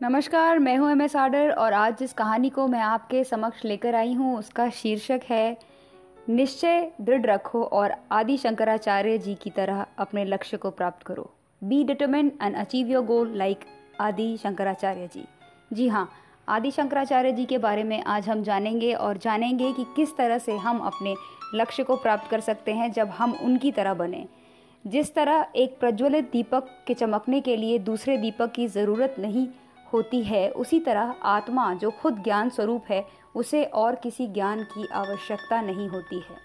नमस्कार, मैं हूँ एम एस आडर और आज जिस कहानी को मैं आपके समक्ष लेकर आई हूँ, उसका शीर्षक है, निश्चय दृढ़ रखो और आदि शंकराचार्य जी की तरह अपने लक्ष्य को प्राप्त करो। Be determine and achieve your goal like Adi Shankaracharya ji. जी हाँ आदि शंकराचार्य जी के बारे में आज हम जानेंगे और जानेंगे कि किस तरह से हम अपने लक्ष्य को प्राप्त कर सकते हैं जब हम उनकी तरह बने। जिस तरह एक प्रज्वलित दीपक के चमकने के लिए दूसरे दीपक की ज़रूरत नहीं होती है। उसी तरह आत्मा जो खुद ज्ञान स्वरूप है, उसे और किसी ज्ञान की आवश्यकता नहीं होती है।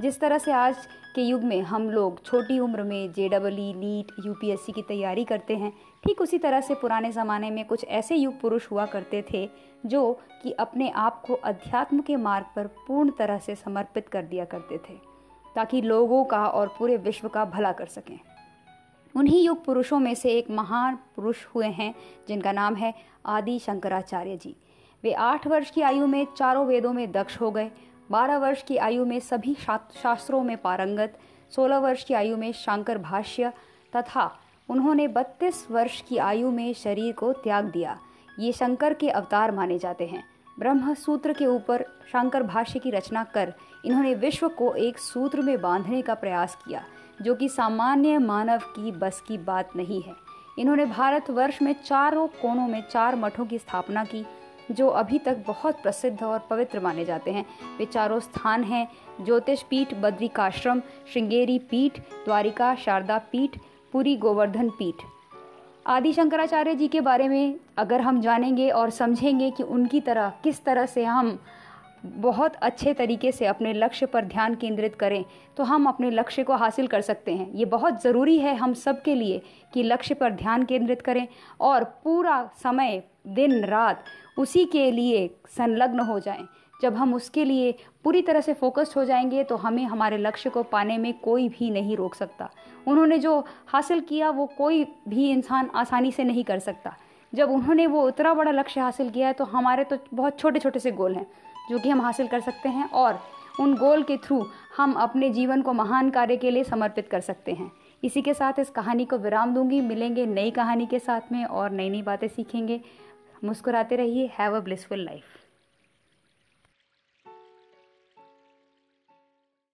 जिस तरह से आज के युग में हम लोग छोटी उम्र में J double E NEET UPSC की तैयारी करते हैं, ठीक उसी तरह से पुराने ज़माने में कुछ ऐसे युग पुरुष हुआ करते थे, जो कि अपने आप को अध्यात्म के मार्ग पर पूर्ण तरह से समर्पित कर दिया करते थे, ताकि लोगों का और पूरे विश्व का भला कर सकें। उन्हीं युग पुरुषों में से एक महान पुरुष हुए हैं, जिनका नाम है आदि शंकराचार्य जी। वे आठ वर्ष की आयु में चारों वेदों में दक्ष हो गए, बारह वर्ष की आयु में सभी शास्त्रों में पारंगत, सोलह वर्ष की आयु में शंकर भाष्य तथा उन्होंने बत्तीस वर्ष की आयु में शरीर को त्याग दिया। ये शंकर के अवतार माने जाते हैं। ब्रह्म सूत्र के ऊपर शंकर भाष्य की रचना कर इन्होंने विश्व को एक सूत्र में बांधने का प्रयास किया। जो कि सामान्य मानव की बस की बात नहीं है। इन्होंने भारतवर्ष में चारों कोनों में चार मठों की स्थापना की, जो अभी तक बहुत प्रसिद्ध और पवित्र माने जाते हैं। वे चारों स्थान हैं, ज्योतिष पीठ, बद्रिकाश्रम, श्रृंगेरी पीठ, द्वारिका, शारदा पीठ, पुरी गोवर्धन पीठ। आदि शंकराचार्य जी के बारे में अगर हम जानेंगे और समझेंगे कि उनकी तरह किस तरह से हम बहुत अच्छे तरीके से अपने लक्ष्य पर ध्यान केंद्रित करें तो हम अपने लक्ष्य को हासिल कर सकते हैं। ये बहुत ज़रूरी है हम सब के लिए कि लक्ष्य पर ध्यान केंद्रित करें और पूरा समय, दिन, रात उसी के लिए संलग्न हो जाएँ। जब हम उसके लिए पूरी तरह से फोकस्ड हो जाएँगे तो हमें हमारे लक्ष्य को पाने में कोई भी नहीं रोक सकता। उन्होंने जो हासिल किया, वो कोई भी इंसान आसानी से नहीं कर सकता। जब उन्होंने वो उतना बड़ा लक्ष्य हासिल किया है तो हमारे तो बहुत छोटे छोटे से गोल हैं। जो कि हम हासिल कर सकते हैं और उन गोल के थ्रू हम अपने जीवन को महान कार्य के लिए समर्पित कर सकते हैं। इसी के साथ इस कहानी को विराम दूँगी। मिलेंगे नई कहानी के साथ में और नई नई बातें सीखेंगे। मुस्कुराते रहिए। Have a blissful life